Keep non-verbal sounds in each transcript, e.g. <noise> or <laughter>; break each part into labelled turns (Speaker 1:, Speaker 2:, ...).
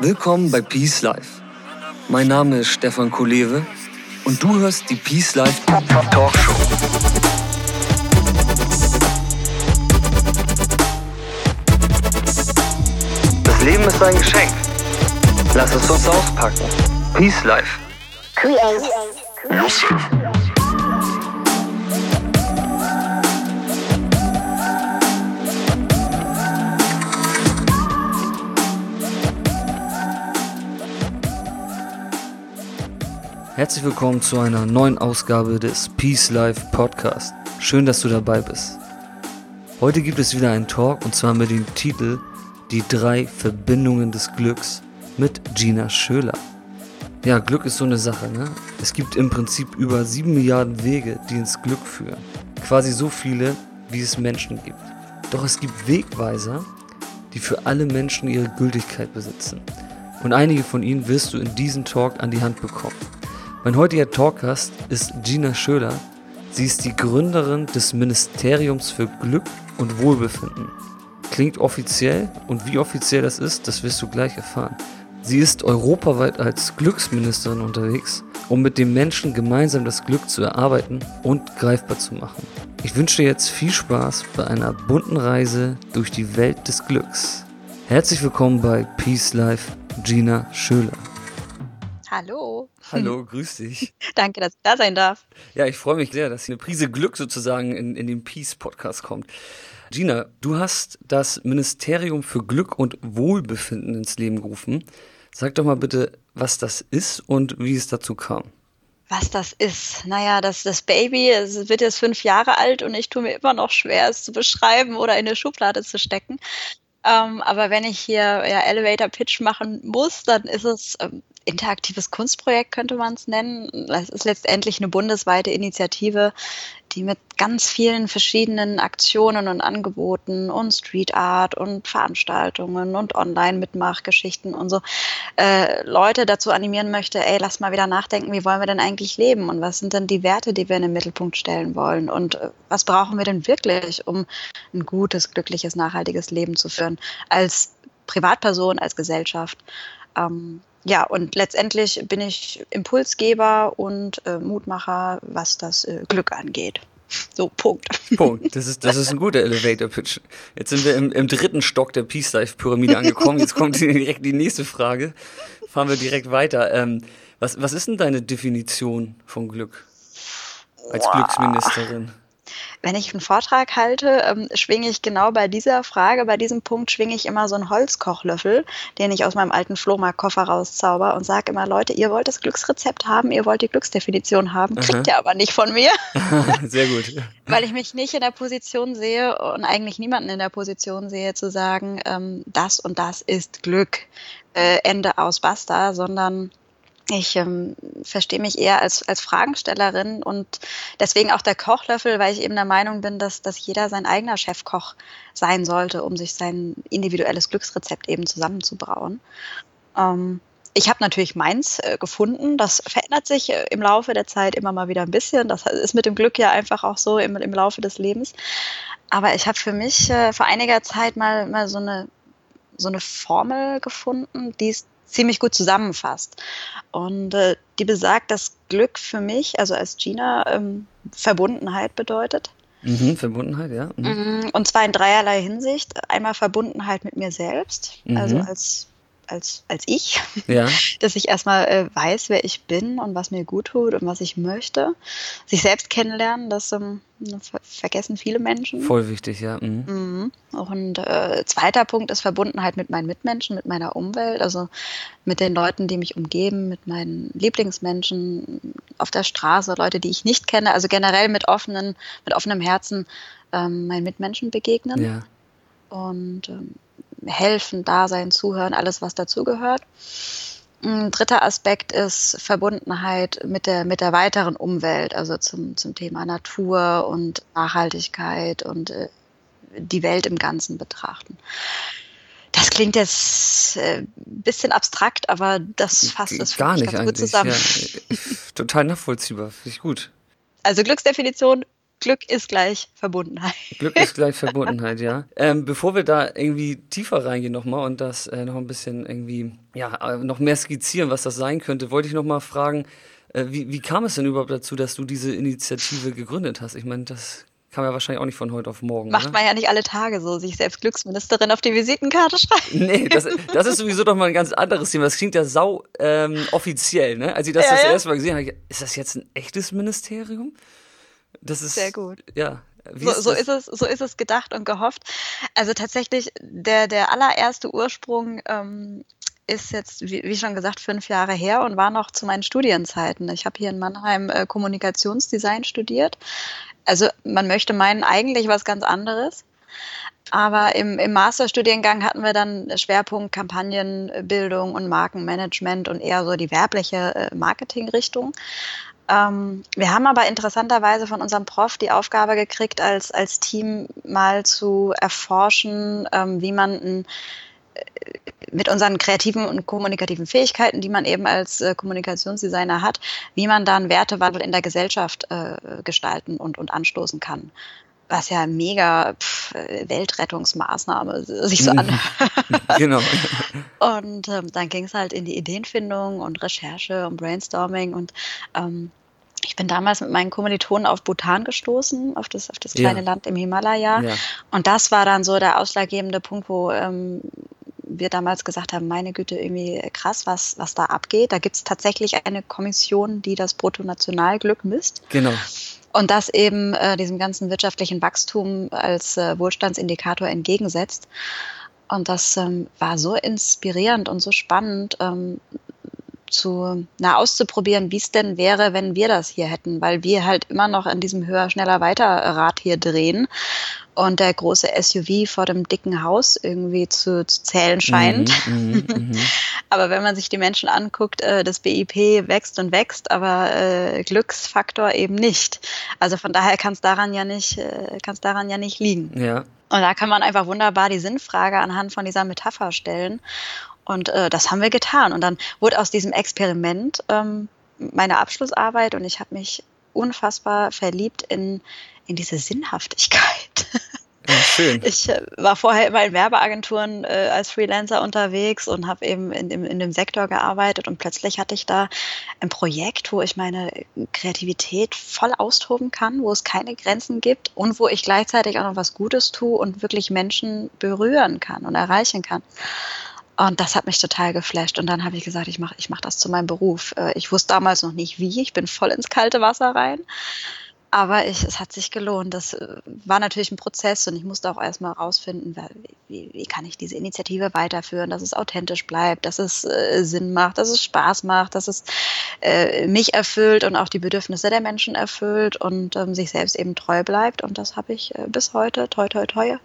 Speaker 1: Willkommen bei Peace Life. Mein Name ist Stefan Kolewe und du hörst die Peace Life Talkshow. Das Leben ist ein Geschenk. Lass es uns auspacken. Peace Life. Create yourself. Herzlich willkommen zu einer neuen Ausgabe des Peace Life Podcast. Schön, dass du dabei bist. Heute gibt es wieder einen Talk und zwar mit dem Titel Die drei Verbindungen des Glücks mit Gina Schöler. Ja, Glück ist so eine Sache, ne? Es gibt im Prinzip über sieben Milliarden Wege, die ins Glück führen. Quasi so viele, wie es Menschen gibt. Doch es gibt Wegweiser, die für alle Menschen ihre Gültigkeit besitzen. Und einige von ihnen wirst du in diesem Talk an die Hand bekommen. Mein heutiger Talkgast ist Gina Schöler. Sie ist die Gründerin des Ministeriums für Glück und Wohlbefinden. Klingt offiziell und wie offiziell das ist, das wirst du gleich erfahren. Sie ist europaweit als Glücksministerin unterwegs, um mit den Menschen gemeinsam das Glück zu erarbeiten und greifbar zu machen. Ich wünsche dir jetzt viel Spaß bei einer bunten Reise durch die Welt des Glücks. Herzlich willkommen bei Peace Life, Gina Schöler.
Speaker 2: Hallo.
Speaker 1: Hallo, <laughs> grüß dich.
Speaker 2: Danke, dass ich da sein darf.
Speaker 1: Ja, ich freue mich sehr, dass eine Prise Glück sozusagen in, in den Peace-Podcast kommt. Gina, du hast das Ministerium für Glück und Wohlbefinden ins Leben gerufen. Sag doch mal bitte, was das ist und wie es dazu kam.
Speaker 2: Was das ist? Naja, das, das Baby es wird jetzt fünf Jahre alt und ich tue mir immer noch schwer, es zu beschreiben oder in eine Schublade zu stecken. Ähm, aber wenn ich hier ja, Elevator Pitch machen muss, dann ist es ähm, interaktives Kunstprojekt, könnte man es nennen. Es ist letztendlich eine bundesweite Initiative, die mit ganz vielen verschiedenen Aktionen und Angeboten und Street Art und Veranstaltungen und Online-Mitmachgeschichten und so äh, Leute dazu animieren möchte, ey, lass mal wieder nachdenken, wie wollen wir denn eigentlich leben und was sind denn die Werte, die wir in den Mittelpunkt stellen wollen und äh, was brauchen wir denn wirklich, um ein gutes, glückliches, nachhaltiges Leben zu führen als Privatperson, als Gesellschaft. Ähm, ja, und letztendlich bin ich Impulsgeber und äh, Mutmacher, was das äh, Glück angeht. So, Punkt.
Speaker 1: Punkt. Das ist, das ist ein guter Elevator-Pitch. Jetzt sind wir im, im dritten Stock der Peace Life-Pyramide angekommen. Jetzt kommt direkt die nächste Frage. Fahren wir direkt weiter. Ähm, was, was ist denn deine Definition von Glück als wow. Glücksministerin?
Speaker 2: Wenn ich einen Vortrag halte, ähm, schwinge ich genau bei dieser Frage, bei diesem Punkt schwinge ich immer so einen Holzkochlöffel, den ich aus meinem alten Flohmarktkoffer rauszauber und sage immer, Leute, ihr wollt das Glücksrezept haben, ihr wollt die Glücksdefinition haben, kriegt Aha. ihr aber nicht von mir. <laughs> <laughs>
Speaker 1: Sehr gut.
Speaker 2: Weil ich mich nicht in der Position sehe und eigentlich niemanden in der Position sehe, zu sagen, ähm, das und das ist Glück, äh, Ende aus, basta, sondern ich ähm, verstehe mich eher als, als Fragenstellerin und deswegen auch der Kochlöffel, weil ich eben der Meinung bin, dass, dass jeder sein eigener Chefkoch sein sollte, um sich sein individuelles Glücksrezept eben zusammenzubrauen. Ähm, ich habe natürlich meins äh, gefunden. Das verändert sich äh, im Laufe der Zeit immer mal wieder ein bisschen. Das ist mit dem Glück ja einfach auch so im, im Laufe des Lebens. Aber ich habe für mich äh, vor einiger Zeit mal, mal so eine so eine Formel gefunden, die es ziemlich gut zusammenfasst. Und äh, die besagt, dass Glück für mich, also als Gina, ähm, Verbundenheit bedeutet.
Speaker 1: Mhm, Verbundenheit, ja. Mhm.
Speaker 2: Mm, und zwar in dreierlei Hinsicht. Einmal Verbundenheit mit mir selbst, mhm. also als als, als ich, ja. <laughs> dass ich erstmal äh, weiß, wer ich bin und was mir gut tut und was ich möchte. Sich selbst kennenlernen, das ähm, ver vergessen viele Menschen.
Speaker 1: Voll wichtig, ja. Mhm.
Speaker 2: Mhm. Und äh, zweiter Punkt ist Verbundenheit mit meinen Mitmenschen, mit meiner Umwelt, also mit den Leuten, die mich umgeben, mit meinen Lieblingsmenschen auf der Straße, Leute, die ich nicht kenne, also generell mit offenen, mit offenem Herzen ähm, meinen Mitmenschen begegnen. Ja. Und ähm, helfen, da sein, zuhören, alles, was dazugehört. Ein dritter Aspekt ist Verbundenheit mit der, mit der weiteren Umwelt, also zum, zum Thema Natur und Nachhaltigkeit und äh, die Welt im Ganzen betrachten. Das klingt jetzt ein äh, bisschen abstrakt, aber das fasst es
Speaker 1: gar nicht ganz gut zusammen. Ja, total nachvollziehbar, finde ich gut.
Speaker 2: Also Glücksdefinition, Glück ist gleich Verbundenheit.
Speaker 1: Glück ist gleich <laughs> Verbundenheit, ja. Ähm, bevor wir da irgendwie tiefer reingehen nochmal und das äh, noch ein bisschen irgendwie, ja, äh, noch mehr skizzieren, was das sein könnte, wollte ich nochmal fragen, äh, wie, wie kam es denn überhaupt dazu, dass du diese Initiative gegründet hast? Ich meine, das kam ja wahrscheinlich auch nicht von heute auf morgen.
Speaker 2: Macht
Speaker 1: oder?
Speaker 2: man ja nicht alle Tage so, sich selbst Glücksministerin auf die Visitenkarte schreiben. <laughs>
Speaker 1: Nee, das, <laughs> das ist sowieso doch mal ein ganz anderes Thema. Das klingt ja sau ähm, offiziell, ne? Als ich das ja, das ja. erste Mal gesehen habe, ist das jetzt ein echtes Ministerium?
Speaker 2: Das ist sehr gut.
Speaker 1: Ja.
Speaker 2: So ist, so, ist es, so ist es gedacht und gehofft. Also tatsächlich, der, der allererste Ursprung ähm, ist jetzt, wie, wie, schon gesagt, fünf Jahre her und war noch zu meinen Studienzeiten. Ich habe hier in Mannheim äh, Kommunikationsdesign studiert. Also man möchte meinen, eigentlich was ganz anderes. Aber im, im Masterstudiengang hatten wir dann Schwerpunkt Kampagnenbildung und Markenmanagement und eher so die werbliche äh, Marketingrichtung. Ähm, wir haben aber interessanterweise von unserem Prof die Aufgabe gekriegt, als, als Team mal zu erforschen, ähm, wie man ein mit unseren kreativen und kommunikativen Fähigkeiten, die man eben als äh, Kommunikationsdesigner hat, wie man dann Wertewandel in der Gesellschaft äh, gestalten und, und anstoßen kann. Was ja mega pff, Weltrettungsmaßnahme sich so
Speaker 1: Mhm.
Speaker 2: anhört. <laughs>
Speaker 1: genau.
Speaker 2: Und ähm, dann ging es halt in die Ideenfindung und Recherche und Brainstorming und ähm, ich bin damals mit meinen Kommilitonen auf Bhutan gestoßen, auf das, auf das kleine
Speaker 1: Ja.
Speaker 2: Land im Himalaya.
Speaker 1: Ja.
Speaker 2: Und das war dann so der ausschlaggebende Punkt, wo ähm, wir damals gesagt haben, meine Güte, irgendwie krass, was, was da abgeht. Da gibt es tatsächlich eine Kommission, die das Bruttonationalglück misst.
Speaker 1: Genau.
Speaker 2: Und das eben äh, diesem ganzen wirtschaftlichen Wachstum als äh, Wohlstandsindikator entgegensetzt. Und das ähm, war so inspirierend und so spannend, ähm, zu, na, auszuprobieren, wie es denn wäre, wenn wir das hier hätten, weil wir halt immer noch in diesem höher, schneller, weiter Rad hier drehen und der große SUV vor dem dicken Haus irgendwie zu, zu zählen scheint.
Speaker 1: Mhm, mhm, mhm. <laughs>
Speaker 2: Aber wenn man sich die Menschen anguckt, äh, das BIP wächst und wächst, aber äh, Glücksfaktor eben nicht. Also von daher kann es daran ja nicht, äh, kann es daran ja nicht liegen.
Speaker 1: Ja.
Speaker 2: Und da kann man einfach wunderbar die Sinnfrage anhand von dieser Metapher stellen. Und das haben wir getan. Und dann wurde aus diesem Experiment ähm, meine Abschlussarbeit und ich habe mich unfassbar verliebt in, in diese Sinnhaftigkeit.
Speaker 1: ja schön.
Speaker 2: Ich äh, war vorher immer in Werbeagenturen äh, als Freelancer unterwegs und habe eben in dem, in dem Sektor gearbeitet und plötzlich hatte ich da ein Projekt, wo ich meine Kreativität voll austoben kann, wo es keine Grenzen gibt und wo ich gleichzeitig auch noch was Gutes tue und wirklich Menschen berühren kann und erreichen kann. Und das hat mich total geflasht. Und dann habe ich gesagt, ich mache ich mach das zu meinem Beruf. Äh, Ich wusste damals noch nicht wie. Ich bin voll ins kalte Wasser rein. Aber ich, es hat sich gelohnt. Das äh, war natürlich ein Prozess und ich musste auch erstmal rausfinden, wie, wie kann ich diese Initiative weiterführen, dass es authentisch bleibt, dass es äh, Sinn macht, dass es Spaß macht, dass es äh, mich erfüllt und auch die Bedürfnisse der Menschen erfüllt und ähm, sich selbst eben treu bleibt. Und das habe ich äh, bis heute, toi, toi, toi,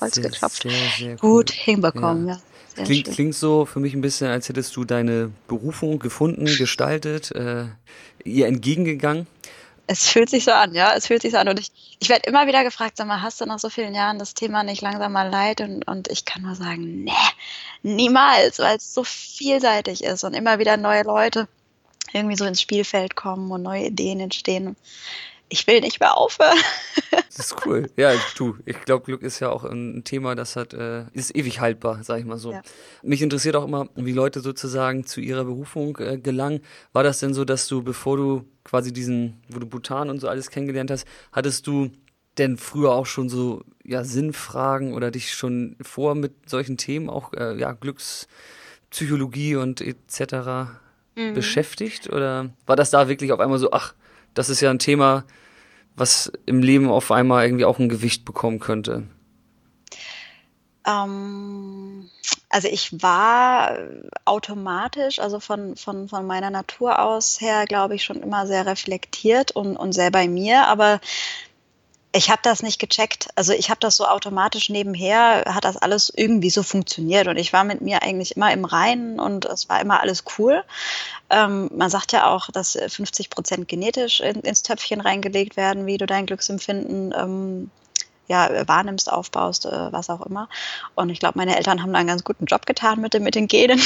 Speaker 2: Holz
Speaker 1: Sehr,
Speaker 2: geklopft,
Speaker 1: sehr, sehr cool.
Speaker 2: gut hinbekommen. Ja. Sehr
Speaker 1: Klingt,
Speaker 2: schön.
Speaker 1: klingt so für mich ein bisschen, als hättest du deine Berufung gefunden, gestaltet, äh, ihr entgegengegangen.
Speaker 2: Es fühlt sich so an, ja, es fühlt sich so an. Und ich, ich werde immer wieder gefragt, sag mal, hast du nach so vielen Jahren das Thema nicht langsam mal leid? Und, und ich kann nur sagen, nee, niemals, weil es so vielseitig ist und immer wieder neue Leute irgendwie so ins Spielfeld kommen und neue Ideen entstehen. Ich will nicht mehr aufhören.
Speaker 1: Das ist cool. Ja, du, ich glaube, Glück ist ja auch ein Thema, das hat, äh, ist ewig haltbar, sag ich mal so.
Speaker 2: Ja.
Speaker 1: Mich interessiert auch immer, wie Leute sozusagen zu ihrer Berufung äh, gelangen. War das denn so, dass du, bevor du quasi diesen, wo du Bhutan und so alles kennengelernt hast, hattest du denn früher auch schon so ja, Sinnfragen oder dich schon vor mit solchen Themen, auch äh, ja, Glückspsychologie und etc.
Speaker 2: Mhm.
Speaker 1: beschäftigt? Oder war das da wirklich auf einmal so, ach, das ist ja ein Thema, was im Leben auf einmal irgendwie auch ein Gewicht bekommen könnte?
Speaker 2: Ähm, also ich war automatisch, also von, von, von meiner Natur aus her, glaube ich, schon immer sehr reflektiert und, und sehr bei mir, aber ich habe das nicht gecheckt. Also ich habe das so automatisch nebenher, hat das alles irgendwie so funktioniert und ich war mit mir eigentlich immer im Reinen und es war immer alles cool. Ähm, man sagt ja auch, dass 50 Prozent genetisch in, ins Töpfchen reingelegt werden, wie du dein Glücksempfinden ähm, ja, wahrnimmst, aufbaust, äh, was auch immer. Und ich glaube, meine Eltern haben da einen ganz guten Job getan mit, den- mit den Genen.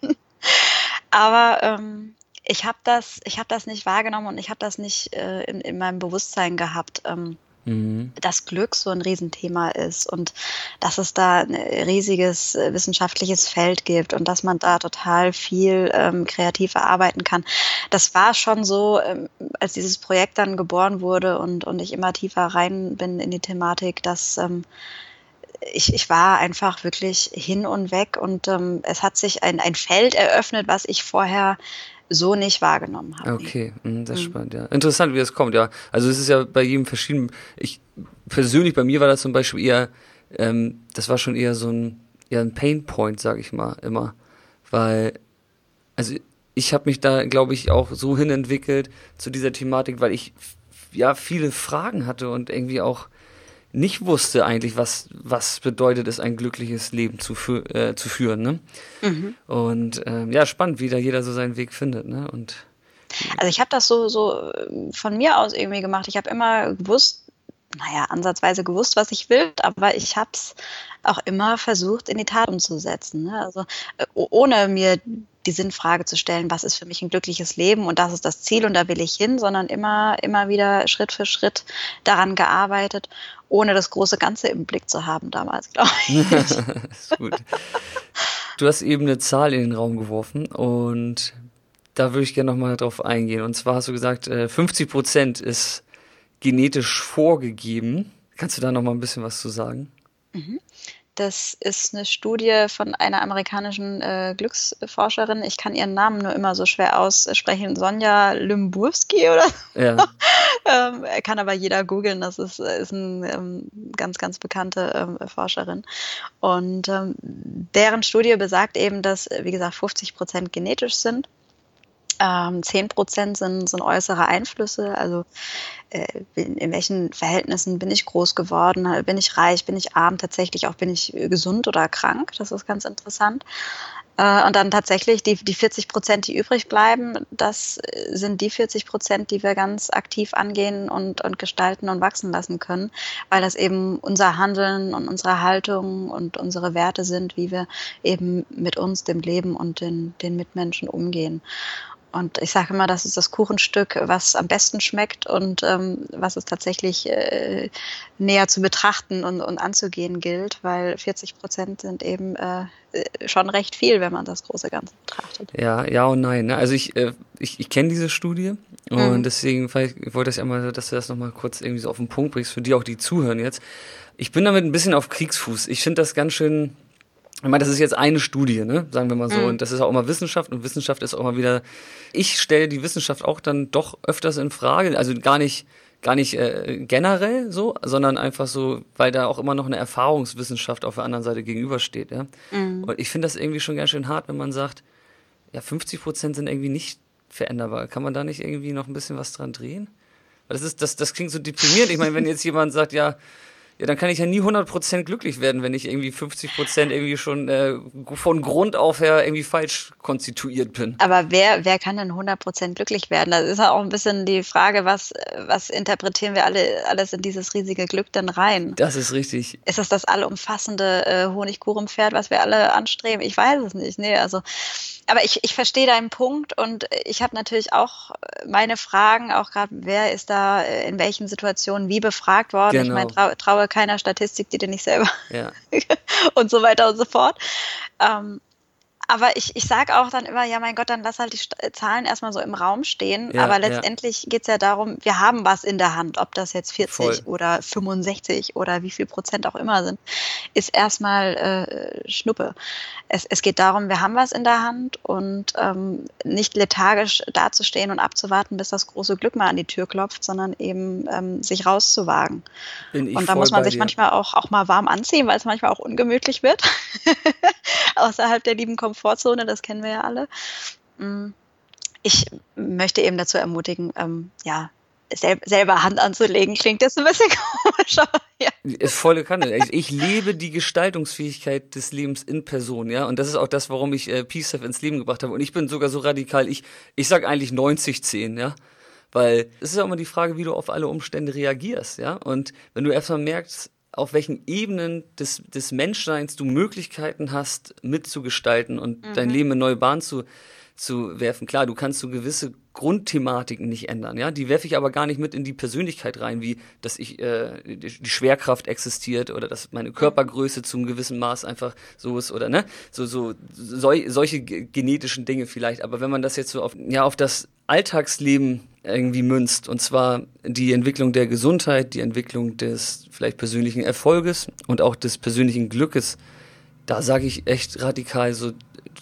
Speaker 2: <laughs> Aber ähm, ich habe das, ich habe das nicht wahrgenommen und ich habe das nicht äh, in, in meinem Bewusstsein gehabt. Ähm, mhm. dass Glück so ein Riesenthema ist und dass es da ein riesiges äh, wissenschaftliches Feld gibt und dass man da total viel ähm, kreativ erarbeiten kann. Das war schon so, ähm, als dieses Projekt dann geboren wurde und, und ich immer tiefer rein bin in die Thematik, dass ähm, ich, ich war einfach wirklich hin und weg und ähm, es hat sich ein, ein Feld eröffnet, was ich vorher so nicht wahrgenommen habe.
Speaker 1: Okay, hm, das ist mhm. spannend, ja. Interessant, wie das kommt, ja. Also es ist ja bei jedem verschieden. Ich persönlich, bei mir war das zum Beispiel eher, ähm, das war schon eher so ein, eher ein Painpoint, sag ich mal, immer. Weil, also ich habe mich da, glaube ich, auch so hinentwickelt zu dieser Thematik, weil ich ja viele Fragen hatte und irgendwie auch nicht wusste eigentlich, was, was bedeutet es, ein glückliches Leben zu, fü äh, zu führen. Ne? Mhm. Und ähm, ja, spannend, wie da jeder so seinen Weg findet. Ne? Und,
Speaker 2: also ich habe das so, so äh, von mir aus irgendwie gemacht. Ich habe immer gewusst, naja, ansatzweise gewusst, was ich will, aber ich habe es auch immer versucht, in die Tat umzusetzen. Ne? Also äh, ohne mir die Sinnfrage zu stellen, was ist für mich ein glückliches Leben und das ist das Ziel und da will ich hin, sondern immer, immer wieder Schritt für Schritt daran gearbeitet, ohne das große Ganze im Blick zu haben damals, glaube ich. <laughs>
Speaker 1: gut. Du hast eben eine Zahl in den Raum geworfen und da würde ich gerne nochmal drauf eingehen. Und zwar hast du gesagt, 50 äh, Prozent ist genetisch vorgegeben. Kannst du da nochmal ein bisschen was zu sagen?
Speaker 2: Mhm. Das ist eine Studie von einer amerikanischen äh, Glücksforscherin. Ich kann ihren Namen nur immer so schwer aussprechen. Sonja Limburski oder Ja. <laughs> ähm, kann aber jeder googeln. Das ist, ist eine ähm, ganz, ganz bekannte ähm, Forscherin. Und ähm, deren Studie besagt eben, dass, wie gesagt, 50 Prozent genetisch sind ähm, 10 Prozent sind, sind äußere Einflüsse, also äh, in, in, welchen Verhältnissen bin ich groß geworden, bin ich reich, bin ich arm, tatsächlich auch bin ich gesund oder krank, das ist ganz interessant. Äh, und dann tatsächlich die, die 40 Prozent, die übrig bleiben, das sind die 40 Prozent, die wir ganz aktiv angehen und, und gestalten und wachsen lassen können, weil das eben unser Handeln und unsere Haltung und unsere Werte sind, wie wir eben mit uns, dem Leben und den, den Mitmenschen umgehen. Und ich sage immer, das ist das Kuchenstück, was am besten schmeckt und ähm, was es tatsächlich äh, näher zu betrachten und, und anzugehen gilt, weil 40 Prozent sind eben äh, schon recht viel, wenn man das große Ganze betrachtet.
Speaker 1: Ja, ja und nein. Ne? Also ich, äh, ich, ich kenne diese Studie und mhm. deswegen wollte ich einmal, dass du das nochmal kurz irgendwie so auf den Punkt bringst, für die auch, die zuhören jetzt. Ich bin damit ein bisschen auf Kriegsfuß. Ich finde das ganz schön ich meine, das ist jetzt eine Studie, ne? sagen wir mal so. Mhm. Und das ist auch immer Wissenschaft und Wissenschaft ist auch immer wieder. Ich stelle die Wissenschaft auch dann doch öfters in Frage. Also gar nicht, gar nicht äh, generell so, sondern einfach so, weil da auch immer noch eine Erfahrungswissenschaft auf der anderen Seite gegenübersteht. Ja? Mhm. Und ich finde das irgendwie schon ganz schön hart, wenn man sagt, ja, 50 Prozent sind irgendwie nicht veränderbar. Kann man da nicht irgendwie noch ein bisschen was dran drehen? Weil das ist, das, das klingt so deprimierend. Ich meine, wenn jetzt jemand sagt, ja, ja, dann kann ich ja nie 100% glücklich werden, wenn ich irgendwie 50% irgendwie schon äh, von Grund auf her irgendwie falsch konstituiert bin.
Speaker 2: Aber wer, wer kann denn 100% glücklich werden? Das ist ja auch ein bisschen die Frage, was, was interpretieren wir alle alles in dieses riesige Glück denn rein?
Speaker 1: Das ist richtig.
Speaker 2: Ist das das allumfassende äh, Honigkuchenpferd, was wir alle anstreben? Ich weiß es nicht. Nee, also aber ich, ich verstehe deinen Punkt und ich habe natürlich auch meine Fragen, auch gerade, wer ist da in welchen Situationen wie befragt worden. Genau. Ich meine, trau, traue keiner Statistik, die dir nicht selber ja. <laughs> und so weiter und so fort. Ähm, aber ich, ich sage auch dann immer, ja mein Gott, dann lass halt die äh, Zahlen erstmal so im Raum stehen. Ja, aber letztendlich ja. geht es ja darum, wir haben was in der Hand, ob das jetzt 40 Voll. oder 65 oder wie viel Prozent auch immer sind, ist erstmal äh, Schnuppe. Es, es geht darum, wir haben was in der Hand und ähm, nicht lethargisch dazustehen und abzuwarten, bis das große Glück mal an die Tür klopft, sondern eben ähm, sich rauszuwagen. und da muss man sich dir. manchmal auch, auch mal warm anziehen, weil es manchmal auch ungemütlich wird. <laughs> Außerhalb der lieben Komfort Komfortzone, das kennen wir ja alle. Mm. Ich möchte eben dazu ermutigen, ähm, ja, sel selber Hand anzulegen, klingt das ein bisschen <laughs> komisch, aber ja.
Speaker 1: Volle Kanne. Ich, ich, lebe die Gestaltungsfähigkeit des Lebens in Person, ja. Und das ist auch das, warum ich äh, Peace ins Leben gebracht habe. Und ich bin sogar so radikal, ich, ich sag eigentlich 90-10, ja. Weil es ist auch immer die Frage, wie du auf alle Umstände reagierst, ja. Und wenn du erstmal merkst, auf welchen Ebenen des, des Menschseins du Möglichkeiten hast, mitzugestalten und mhm. dein Leben in neue Bahnen zu, zu werfen. Klar, du kannst so gewisse Grundthematiken nicht ändern, ja. Die werfe ich aber gar nicht mit in die Persönlichkeit rein, wie dass ich äh, die Schwerkraft existiert oder dass meine Körpergröße zum gewissen Maß einfach so ist oder ne, so so sol solche genetischen Dinge vielleicht. Aber wenn man das jetzt so auf ja auf das Alltagsleben irgendwie münzt und zwar die Entwicklung der Gesundheit, die Entwicklung des vielleicht persönlichen Erfolges und auch des persönlichen Glückes, da sage ich echt radikal so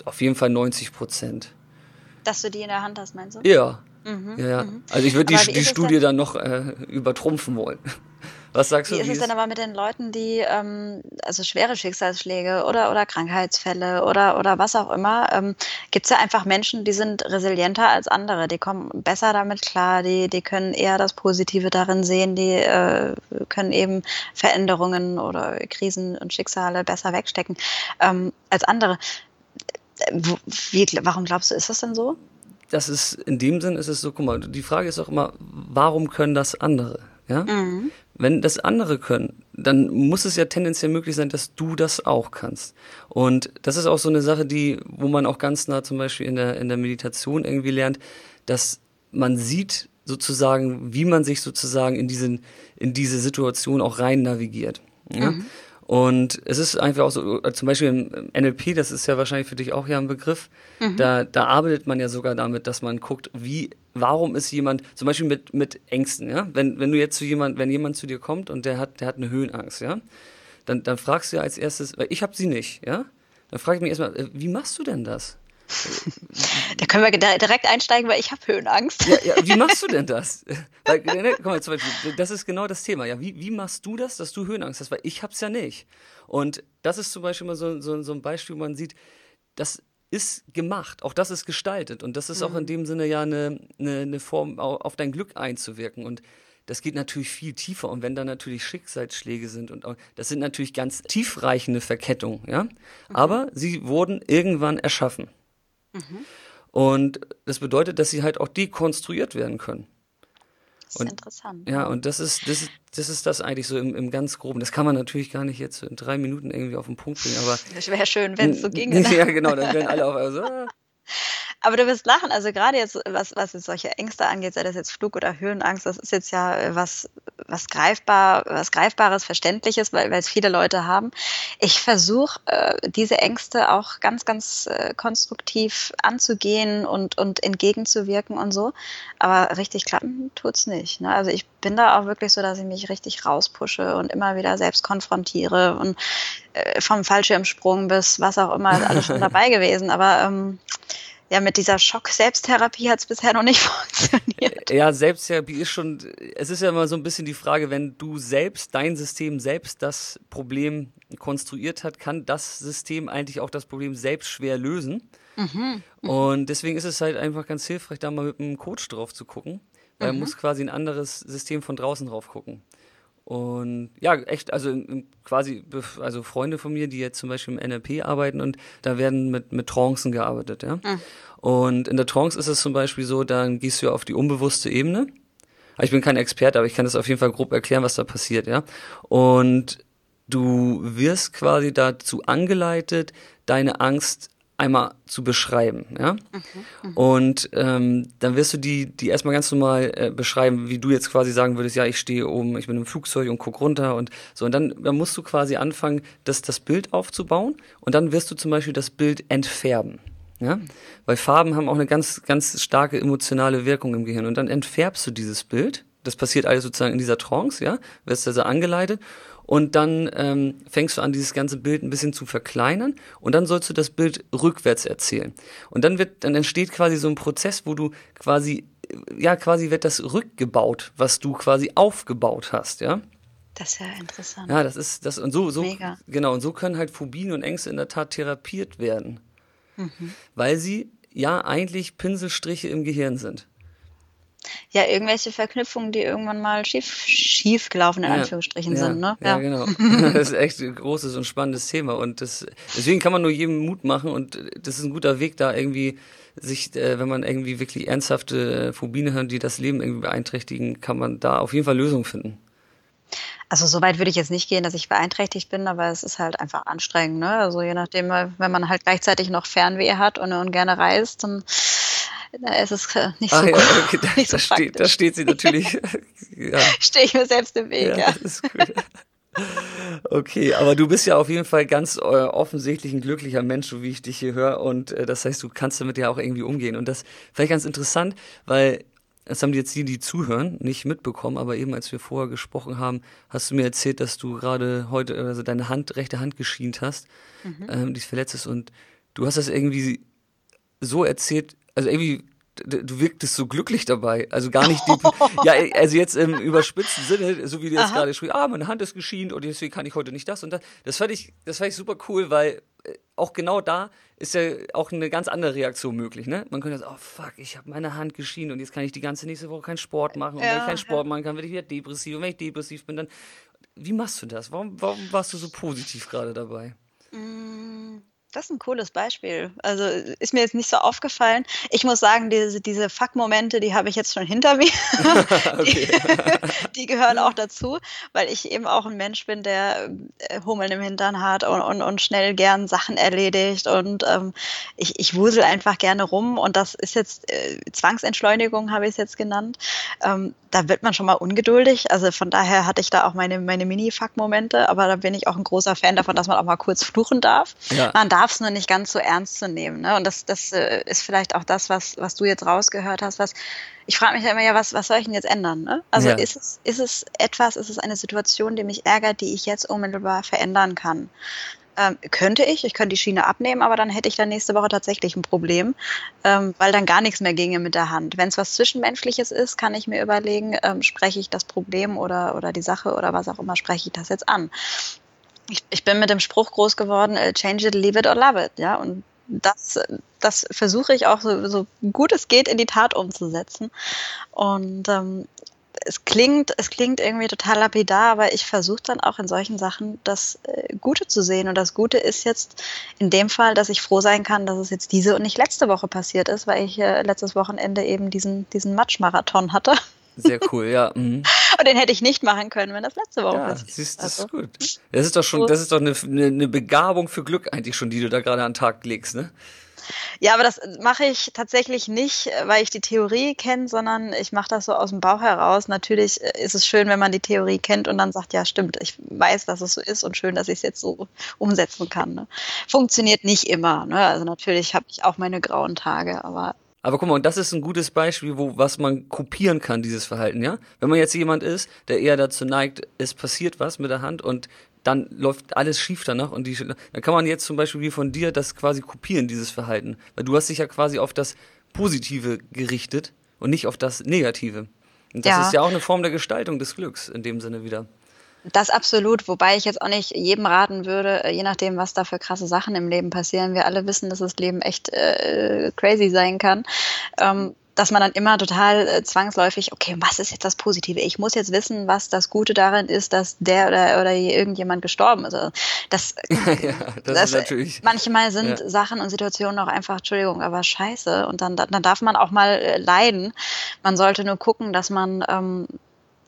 Speaker 1: auf jeden Fall 90 Prozent.
Speaker 2: Dass du die in der Hand hast, meinst du?
Speaker 1: Ja. Mhm, ja, ja. Mhm. Also ich würde die, die Studie dann noch äh, übertrumpfen wollen. <laughs> Was sagst
Speaker 2: wie
Speaker 1: du?
Speaker 2: Wie ist es denn aber mit den Leuten, die ähm, also schwere Schicksalsschläge oder, oder Krankheitsfälle oder, oder was auch immer? Ähm, Gibt es ja einfach Menschen, die sind resilienter als andere, die kommen besser damit klar, die, die können eher das Positive darin sehen, die äh, können eben Veränderungen oder Krisen und Schicksale besser wegstecken ähm, als andere. Wie, warum glaubst du, ist das denn so?
Speaker 1: Das ist, in dem Sinn ist es so, guck mal, die Frage ist auch immer, warum können das andere? Ja? Mhm. Wenn das andere können, dann muss es ja tendenziell möglich sein, dass du das auch kannst. Und das ist auch so eine Sache, die, wo man auch ganz nah zum Beispiel in der, in der Meditation irgendwie lernt, dass man sieht sozusagen, wie man sich sozusagen in diesen, in diese Situation auch rein navigiert. Ja? Mhm. Und es ist einfach auch so, äh, zum Beispiel im NLP, das ist ja wahrscheinlich für dich auch ja ein Begriff, mhm. da, da arbeitet man ja sogar damit, dass man guckt, wie, warum ist jemand, zum Beispiel mit, mit Ängsten, ja, wenn, wenn du jetzt zu jemand, wenn jemand zu dir kommt und der hat, der hat eine Höhenangst, ja, dann, dann fragst du ja als erstes, weil ich habe sie nicht, ja, dann frage ich mich erstmal, äh, wie machst du denn das?
Speaker 2: Da können wir direkt einsteigen, weil ich habe Höhenangst.
Speaker 1: Ja, ja, wie machst du <laughs> denn das? Weil, ne, guck mal, zum Beispiel, das ist genau das Thema. Ja, wie, wie machst du das, dass du Höhenangst hast? Weil ich hab's ja nicht. Und das ist zum Beispiel mal so, so, so ein Beispiel, wo man sieht, das ist gemacht, auch das ist gestaltet. Und das ist mhm. auch in dem Sinne ja eine, eine, eine Form, auf dein Glück einzuwirken. Und das geht natürlich viel tiefer. Und wenn da natürlich Schicksalsschläge sind und auch, das sind natürlich ganz tiefreichende Verkettungen, ja. Mhm. Aber sie wurden irgendwann erschaffen. Mhm. Und das bedeutet, dass sie halt auch dekonstruiert werden können.
Speaker 2: Das ist und, interessant.
Speaker 1: Ja, und das ist, das ist, das ist das eigentlich so im, im ganz Groben. Das kann man natürlich gar nicht jetzt in drei Minuten irgendwie auf den Punkt bringen, aber.
Speaker 2: Das wäre schön, wenn es so ginge.
Speaker 1: Ne? <laughs> Ja, genau, dann wären alle auf, also, <laughs>
Speaker 2: Aber du wirst lachen, also gerade jetzt, was, was jetzt solche Ängste angeht, sei das jetzt Flug- oder Höhenangst, das ist jetzt ja äh, was, was greifbar, was greifbares, verständliches, weil, weil es viele Leute haben. Ich versuche, äh, diese Ängste auch ganz, ganz äh, konstruktiv anzugehen und, und entgegenzuwirken und so. Aber richtig klappen tut's nicht. Ne? Also ich bin da auch wirklich so, dass ich mich richtig rauspushe und immer wieder selbst konfrontiere und äh, vom Fallschirmsprung bis was auch immer, ist alles schon <laughs> dabei gewesen. Aber ähm, ja, mit dieser Schock-Selbsttherapie hat es bisher noch nicht <laughs> funktioniert.
Speaker 1: Ja, Selbsttherapie ist schon, es ist ja immer so ein bisschen die Frage, wenn du selbst, dein System selbst das Problem konstruiert hat, kann das System eigentlich auch das Problem selbst schwer lösen. Mhm. Und deswegen ist es halt einfach ganz hilfreich, da mal mit einem Coach drauf zu gucken, weil mhm. er muss quasi ein anderes System von draußen drauf gucken. Und ja, echt, also quasi, also Freunde von mir, die jetzt zum Beispiel im NLP arbeiten und da werden mit, mit Trancen gearbeitet, ja. Mhm. Und in der Trance ist es zum Beispiel so, dann gehst du auf die unbewusste Ebene. Ich bin kein Experte, aber ich kann das auf jeden Fall grob erklären, was da passiert, ja. Und du wirst quasi dazu angeleitet, deine Angst einmal zu beschreiben, ja. Mhm, mhm, und ähm, dann wirst du die, die erstmal ganz normal äh, beschreiben, wie du jetzt quasi sagen würdest, ja, ich stehe oben, ich bin im Flugzeug und guck runter und so. Und dann, dann musst du quasi anfangen, das, das Bild aufzubauen und dann wirst du zum Beispiel das Bild entfärben. Ja? Weil Farben haben auch eine ganz, ganz starke emotionale Wirkung im Gehirn. Und dann entfärbst du dieses Bild. Das passiert alles sozusagen in dieser Trance, ja, wirst also angeleitet und dann ähm, fängst du an, dieses ganze Bild ein bisschen zu verkleinern und dann sollst du das Bild rückwärts erzählen. Und dann wird, dann entsteht quasi so ein Prozess, wo du quasi, ja, quasi wird das rückgebaut, was du quasi aufgebaut hast, ja.
Speaker 2: Das ist ja interessant.
Speaker 1: Ja, das ist das und so, so Mega. genau und so können halt Phobien und Ängste in der Tat therapiert werden, mhm. weil sie ja eigentlich Pinselstriche im Gehirn sind
Speaker 2: ja, irgendwelche Verknüpfungen, die irgendwann mal schief, schief gelaufen in ja, Anführungsstrichen
Speaker 1: ja,
Speaker 2: sind. Ne?
Speaker 1: Ja, ja, genau. <laughs> <laughs> Das ist echt ein großes und spannendes Thema. Und das, deswegen kann man nur jedem Mut machen und das ist ein guter Weg, da irgendwie sich, äh, wenn man irgendwie wirklich ernsthafte Phobien hat, die das Leben irgendwie beeinträchtigen, kann man da auf jeden Fall Lösungen finden.
Speaker 2: Also so weit würde ich jetzt nicht gehen, dass ich beeinträchtigt bin, aber es ist halt einfach anstrengend. Ne? Also je nachdem, wenn man halt gleichzeitig noch Fernweh hat und, und gerne reist, dann ist es äh, nicht so, ah, ja, okay, <laughs>
Speaker 1: da, nicht so da, steht, da steht sie natürlich. <laughs>
Speaker 2: ja. Stehe ich mir selbst im Weg, ja. ja. Das ist cool.
Speaker 1: Okay, aber du bist ja auf jeden Fall ganz äh, offensichtlich ein glücklicher Mensch, so wie ich dich hier höre. Und äh, das heißt, du kannst damit ja auch irgendwie umgehen. Und das vielleicht ganz interessant, weil das haben jetzt die, die zuhören, nicht mitbekommen, aber eben als wir vorher gesprochen haben, hast du mir erzählt, dass du gerade heute, also deine Hand, rechte Hand geschient hast, mhm. ähm, die verletzt ist. Und du hast das irgendwie so erzählt, also irgendwie du wirktest so glücklich dabei. Also gar nicht, die, <laughs> ja, also jetzt im überspitzten Sinne, so wie du jetzt gerade schrieb, ah, meine Hand ist geschient und deswegen kann ich heute nicht das und das. Das fand ich, das fand ich super cool, weil äh, auch genau da ist ja auch eine ganz andere Reaktion möglich, ne? Man könnte sagen, oh fuck, ich habe meine Hand geschienen und jetzt kann ich die ganze nächste Woche keinen Sport machen. Und ja, wenn ich keinen Sport machen kann, werde ich wieder depressiv. Und wenn ich depressiv bin, dann. Wie machst du das? Warum, warum warst du so positiv gerade dabei?
Speaker 2: Das ist ein cooles Beispiel. Also ist mir jetzt nicht so aufgefallen. Ich muss sagen, diese, diese Fuck-Momente, die habe ich jetzt schon hinter mir. <laughs> die, die, gehören auch dazu, weil ich eben auch ein Mensch bin, der äh, Hummeln im Hintern hat und, und, und schnell gern Sachen erledigt. Und ähm, ich, ich wusel einfach gerne rum. Und das ist jetzt äh, Zwangsentschleunigung, habe ich es jetzt genannt. Ähm, da wird man schon mal ungeduldig. Also von daher hatte ich da auch meine, meine Mini-Fuck-Momente. Aber da bin ich auch ein großer Fan davon, dass man auch mal kurz fluchen darf. Ja. Man darf darf es nur nicht ganz so ernst zu nehmen. Ne? Und das, das äh, ist vielleicht auch das, was, was du jetzt rausgehört hast, was ich frage mich ja immer, ja, was, was soll ich denn jetzt ändern? Ne? Also ja. ist, es, ist es etwas, ist es eine Situation, die mich ärgert, die ich jetzt unmittelbar verändern kann? Ähm, könnte ich, ich könnte die Schiene abnehmen, aber dann hätte ich dann nächste Woche tatsächlich ein Problem, ähm, weil dann gar nichts mehr ginge mit der Hand. Wenn es was Zwischenmenschliches ist, kann ich mir überlegen, ähm, spreche ich das Problem oder, oder die Sache oder was auch immer, spreche ich das jetzt an ich, ich bin mit dem Spruch groß geworden, äh, change it, leave it or love it, ja, und das, das versuche ich auch so, so gut es geht in die Tat umzusetzen. Und ähm, es klingt, es klingt irgendwie total lapidar, aber ich versuche dann auch in solchen Sachen das äh, Gute zu sehen. Und das Gute ist jetzt in dem Fall, dass ich froh sein kann, dass es jetzt diese und nicht letzte Woche passiert ist, weil ich äh, letztes Wochenende eben diesen, diesen Matschmarathon hatte.
Speaker 1: Sehr cool, ja. Mhm.
Speaker 2: Und den hätte ich nicht machen können, wenn das letzte Woche ja, passiert
Speaker 1: siehst, Das also. ist gut. Das ist doch schon, das ist doch eine, eine Begabung für Glück eigentlich schon, die du da gerade an den Tag legst, ne?
Speaker 2: Ja, aber das mache ich tatsächlich nicht, weil ich die Theorie kenne, sondern ich mache das so aus dem Bauch heraus. Natürlich ist es schön, wenn man die Theorie kennt und dann sagt, ja, stimmt, ich weiß, dass es so ist und schön, dass ich es jetzt so umsetzen kann. Ne? Funktioniert nicht immer. Ne? Also natürlich habe ich auch meine grauen Tage, aber
Speaker 1: aber guck mal, und das ist ein gutes Beispiel, wo was man kopieren kann, dieses Verhalten, ja? Wenn man jetzt jemand ist, der eher dazu neigt, es passiert was mit der Hand und dann läuft alles schief danach und die, dann kann man jetzt zum Beispiel wie von dir das quasi kopieren, dieses Verhalten. Weil du hast dich ja quasi auf das Positive gerichtet und nicht auf das Negative. Und das ja. ist ja auch eine Form der Gestaltung des Glücks in dem Sinne wieder.
Speaker 2: Das absolut, wobei ich jetzt auch nicht jedem raten würde, äh, je nachdem, was da für krasse Sachen im Leben passieren. Wir alle wissen, dass das Leben echt äh, crazy sein kann. Ähm, dass man dann immer total äh, zwangsläufig, okay, was ist jetzt das Positive? Ich muss jetzt wissen, was das Gute darin ist, dass der oder, oder irgendjemand gestorben ist. Also das, <laughs> ja, das, das ist natürlich. Manchmal sind ja. Sachen und Situationen auch einfach, Entschuldigung, aber scheiße. Und dann, dann darf man auch mal äh, leiden. Man sollte nur gucken, dass man ähm,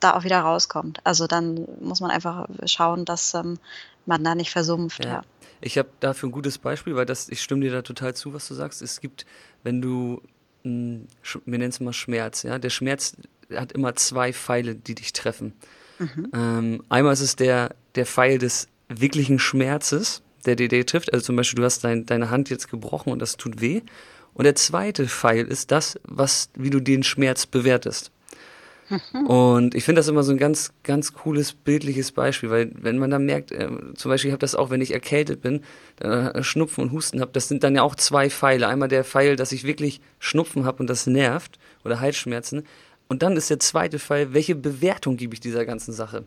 Speaker 2: da auch wieder rauskommt. Also dann muss man einfach schauen, dass ähm, man da nicht versumpft. Ja. ja.
Speaker 1: Ich habe dafür ein gutes Beispiel, weil das, ich stimme dir da total zu, was du sagst. Es gibt, wenn du, mh, hm, wir nennen es mal Schmerz, ja, der Schmerz hat immer zwei Pfeile, die dich treffen. Mhm. Ähm, einmal ist es der, der Pfeil des wirklichen Schmerzes, der dir, dir trifft. Also zum Beispiel, du hast dein, deine Hand jetzt gebrochen und das tut weh. Und der zweite Pfeil ist das, was, wie du den Schmerz bewertest. Mhm. Und ich finde das immer so ein ganz, ganz cooles bildliches Beispiel, weil wenn man dann merkt, äh, zum Beispiel, ich habe das auch, wenn ich erkältet bin, äh, Schnupfen und Husten habe, das sind dann ja auch zwei Pfeile. Einmal der Pfeil, dass ich wirklich Schnupfen habe und das nervt oder Halsschmerzen. Und dann ist der zweite Pfeil, welche Bewertung gebe ich dieser ganzen Sache?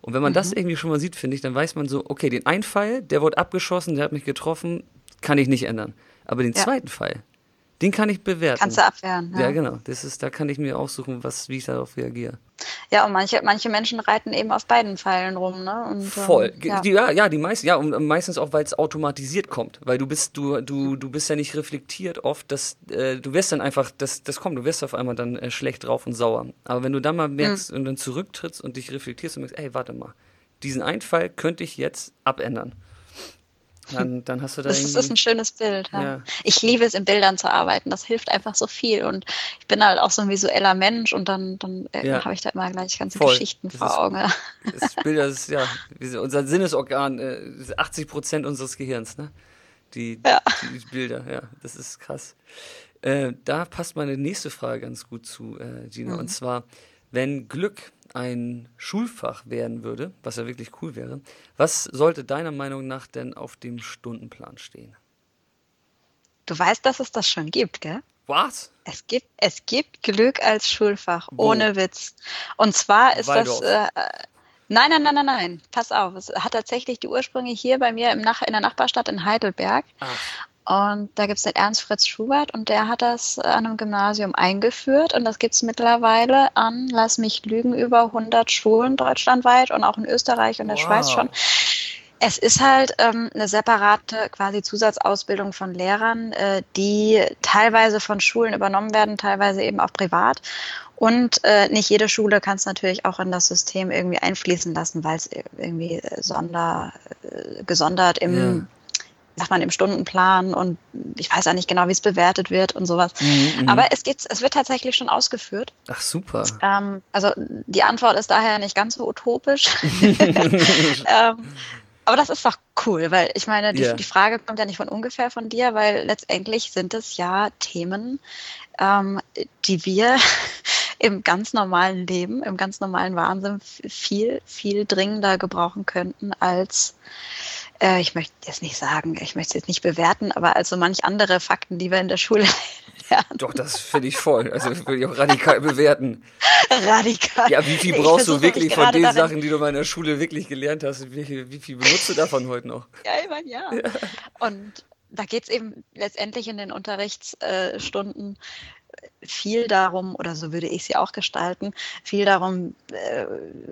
Speaker 1: Und wenn man mhm. das irgendwie schon mal sieht, finde ich, dann weiß man so, okay, den einen Pfeil, der wurde abgeschossen, der hat mich getroffen, kann ich nicht ändern. Aber den ja. zweiten Pfeil, Den kann ich bewerten.
Speaker 2: Kannst du abwehren.
Speaker 1: Ja, ja genau. Das ist, da kann ich mir aussuchen, was, wie ich darauf reagiere.
Speaker 2: Ja, und manche, manche Menschen reiten eben auf beiden Pfeilen rum, ne? Und, ähm,
Speaker 1: Voll. ja. Die, ja, ja, die meisten, ja, und meistens auch, weil es automatisiert kommt. Weil du bist, du, du, du bist ja nicht reflektiert oft, dass äh, du wirst dann einfach, das, das kommt, du wirst auf einmal dann äh, schlecht drauf und sauer. Aber wenn du dann mal merkst mhm. und dann zurücktrittst und dich reflektierst und merkst, ey, warte mal, diesen Einfall könnte ich jetzt abändern. Dann, dann hast du da
Speaker 2: das irgendwie... ist ein schönes Bild. Ja. Ja. Ich liebe es, in Bildern zu arbeiten. Das hilft einfach so viel. Und ich bin halt auch so ein visueller Mensch und dann, dann äh, ja. habe ich da immer gleich ganze Voll. Geschichten das vor ist, Augen.
Speaker 1: Das Bilder ist ja unser Sinnesorgan, äh, 80 Prozent unseres Gehirns, ne? Die, die, Bilder, ja, das ist krass. Äh, da passt meine nächste Frage ganz gut zu, äh, Gina. Mhm. Und zwar, wenn Glück ein Schulfach werden würde, was ja wirklich cool wäre, was sollte deiner Meinung nach denn auf dem Stundenplan stehen?
Speaker 2: Du weißt, dass es das schon gibt, gell?
Speaker 1: Was?
Speaker 2: Es gibt, es gibt Glück als Schulfach, Wo? ohne Witz. Und zwar ist Waldorf. das. Äh, nein, nein, nein, nein, nein. Pass auf. Es hat tatsächlich die Ursprünge hier bei mir im Nach in der Nachbarstadt in Heidelberg. Ach. Und da gibt es den Ernst Fritz Schubert und der hat das an einem Gymnasium eingeführt und das gibt es mittlerweile an, lass mich lügen, über 100 Schulen deutschlandweit und auch in Österreich und der wow. Schweiz schon. Es ist halt ähm, eine separate quasi Zusatzausbildung von Lehrern, äh, die teilweise von Schulen übernommen werden, teilweise eben auch privat. Und äh, nicht jede Schule kann es natürlich auch in das System irgendwie einfließen lassen, weil es irgendwie sonder, äh, gesondert im ja sagt man im Stundenplan und ich weiß auch nicht genau, wie es bewertet wird und sowas. Mhm, mhm, Aber es geht, es wird tatsächlich schon ausgeführt.
Speaker 1: Ach super.
Speaker 2: Ähm, also die Antwort ist daher nicht ganz so utopisch. <laughs> <laughs> ähm, aber das ist doch cool, weil ich meine, die, yeah. die, Frage kommt ja nicht von ungefähr von dir, weil letztendlich sind es ja Themen, ähm, die wir im ganz normalen Leben, im ganz normalen Wahnsinn viel, viel dringender gebrauchen könnten als äh, ich möchte jetzt nicht sagen, ich möchte es jetzt nicht bewerten, aber also manch andere Fakten, die wir in der Schule <laughs>
Speaker 1: lernen. Doch, das finde ich voll. Also würde ich auch radikal bewerten.
Speaker 2: Radikal.
Speaker 1: Ja, wie viel brauchst du wirklich von den Sachen, die du in der Schule wirklich gelernt hast? Wie viel, wie viel benutzt du davon heute noch?
Speaker 2: Ja, ich meine, ja. ja. Und da geht es eben letztendlich in den Unterrichtsstunden viel darum, oder so würde ich sie auch gestalten, viel darum, äh,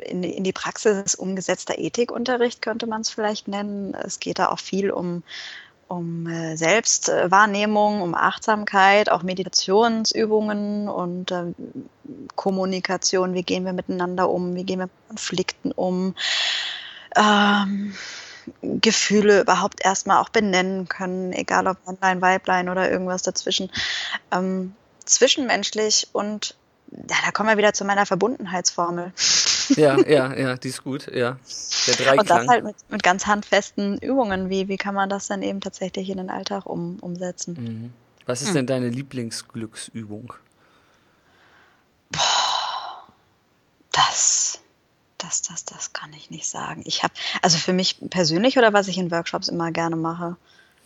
Speaker 2: in, in die Praxis umgesetzter Ethikunterricht könnte man es vielleicht nennen. Es geht da auch viel um, um äh, Selbstwahrnehmung, um Achtsamkeit, auch Meditationsübungen und äh, Kommunikation. Wie gehen wir miteinander um? Wie gehen wir mit Konflikten um? Ähm, Gefühle überhaupt erstmal auch benennen können, egal ob Männlein, Weiblein oder irgendwas dazwischen. Ähm, zwischenmenschlich und ja, da kommen wir wieder zu meiner Verbundenheitsformel. <laughs>
Speaker 1: Ja, ja, ja, die ist gut, ja.
Speaker 2: Der Dreiklang. Und das halt mit, mit ganz handfesten Übungen. Wie, wie kann man das dann eben tatsächlich in den Alltag um, umsetzen?
Speaker 1: Mhm. Was ist hm. denn deine Lieblingsglücksübung?
Speaker 2: Boah, das, das, das, das kann ich nicht sagen. Ich habe, also für mich persönlich oder was ich in Workshops immer gerne mache,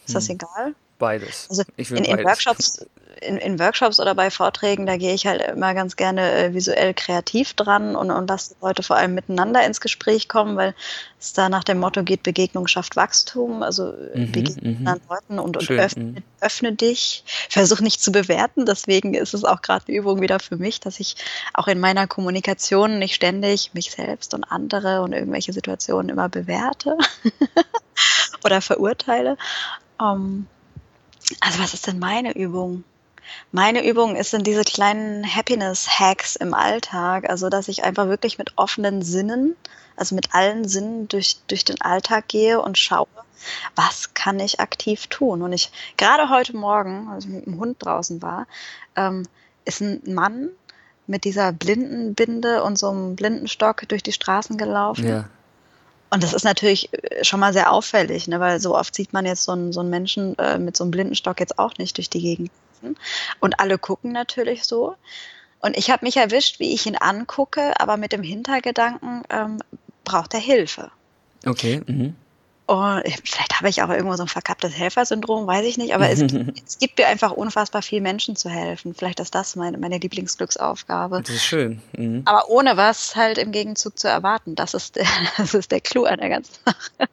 Speaker 2: ist hm. das egal?
Speaker 1: Beides.
Speaker 2: Also in, in Workshops in, in, Workshops oder bei Vorträgen, da gehe ich halt immer ganz gerne äh, visuell kreativ dran und, und lasse die Leute vor allem miteinander ins Gespräch kommen, weil es da nach dem Motto geht, Begegnung schafft Wachstum, also mhm, begegne mhm. anderen Leuten und, und öffne, mhm. öffne, dich. Versuch nicht zu bewerten, deswegen ist es auch gerade eine Übung wieder für mich, dass ich auch in meiner Kommunikation nicht ständig mich selbst und andere und irgendwelche Situationen immer bewerte <laughs> oder verurteile. Um, ähm, also was ist denn meine Übung? Meine Übung ist sind diese kleinen Happiness-Hacks im Alltag, also dass ich einfach wirklich mit offenen Sinnen, also mit allen Sinnen durch, durch den Alltag gehe und schaue, was kann ich aktiv tun. Und ich gerade heute Morgen, als ich mit dem Hund draußen war, ähm, ist ein Mann mit dieser Blindenbinde und so einem Blindenstock durch die Straßen gelaufen. Ja. Und das ist natürlich äh, schon mal sehr auffällig, ne, weil so oft sieht man jetzt so einen, so einen Menschen äh, mit so einem Blindenstock jetzt auch nicht durch die Gegend. Und alle gucken natürlich so. Und ich habe mich erwischt, wie ich ihn angucke, aber mit dem Hintergedanken, ähm, braucht er Hilfe.
Speaker 1: Okay. Mhm.
Speaker 2: Und vielleicht habe ich auch irgendwo so ein verkapptes Helfersyndrom, weiß ich nicht, aber es, <laughs> es, gibt mir einfach unfassbar viel Menschen zu helfen. Vielleicht ist das meine, meine Lieblingsglücksaufgabe.
Speaker 1: Das ist schön. Mhm.
Speaker 2: Aber ohne was halt im Gegenzug zu erwarten. Das ist der, <laughs> das ist der Clou an der ganzen Sache.